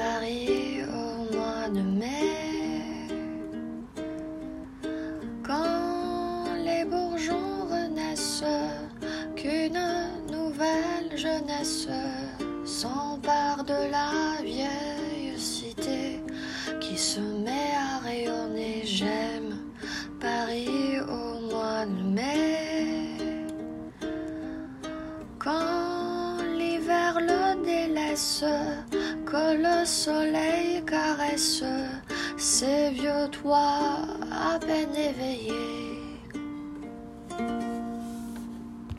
Paris au mois de mai. Quand les bourgeons renaissent, qu'une nouvelle jeunesse s'empare de la vieille cité qui se met à rayonner. J'aime Paris au mois de mai. Quand l'hiver le délaisse, que le soleil caresse ses vieux toits à peine éveillés.